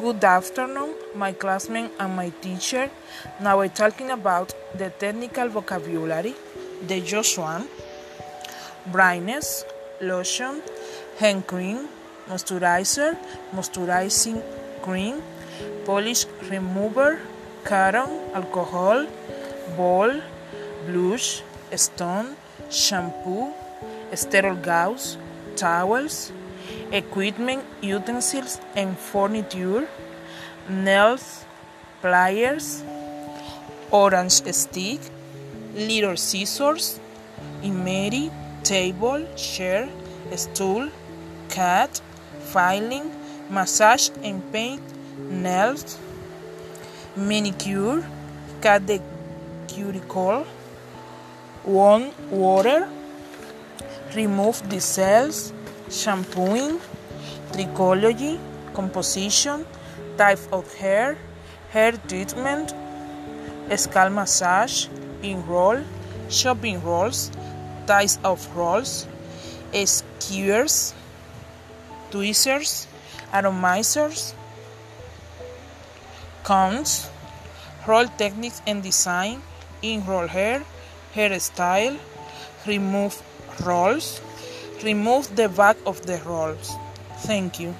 Good afternoon, my classmate and my teacher. Now we're talking about the technical vocabulary, the just one, brightness, lotion, hand cream, moisturizer, moisturizing cream, polish remover, cotton, alcohol, ball, blush, stone, shampoo, sterile gauze, towels, equipment, utensils, and furniture, nails, pliers, orange stick, little scissors, emery, table, chair, stool, cat, filing, massage and paint, nails, manicure, cat the cuticle, warm water, remove the cells, shampooing, trichology, composition, type of hair, hair treatment, scalp massage, in roll, shopping rolls, types of rolls, skewers, tweezers, atomizers, cones, roll techniques and design, in roll hair, hairstyle, remove rolls, remove the back of the rolls. Thank you.